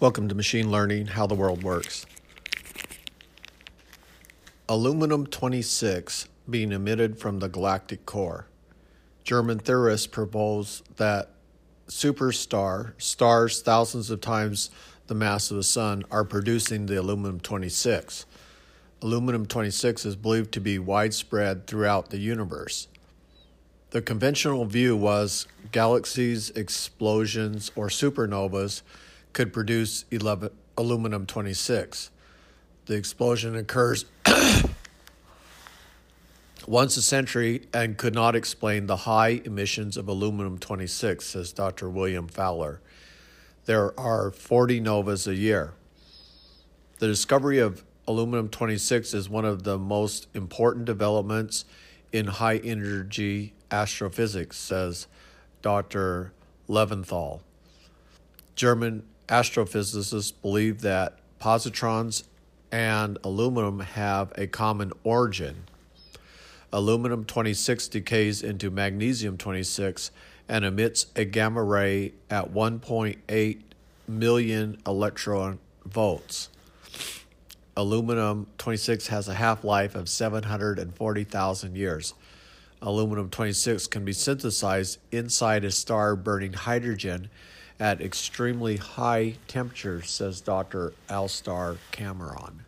Welcome to Machine Learning How the World Works. Aluminum 26 being emitted from the galactic core. German theorists propose that superstar stars thousands of times the mass of the sun are producing the aluminum 26. Aluminum 26 is believed to be widespread throughout the universe. The conventional view was galaxies, explosions, or supernovas could produce 11, aluminum 26. The explosion occurs once a century and could not explain the high emissions of aluminum 26, says Dr. William Fowler. There are 40 novas a year. The discovery of aluminum 26 is one of the most important developments in high energy astrophysics, says Dr. Leventhal. German astrophysicists believe that positrons and aluminum have a common origin. Aluminum 26 decays into magnesium 26 and emits a gamma ray at 1.8 million electron volts. Aluminum 26 has a half life of 740,000 years. Aluminum 26 can be synthesized inside a star burning hydrogen at extremely high temperatures, says Dr. Alastair Cameron.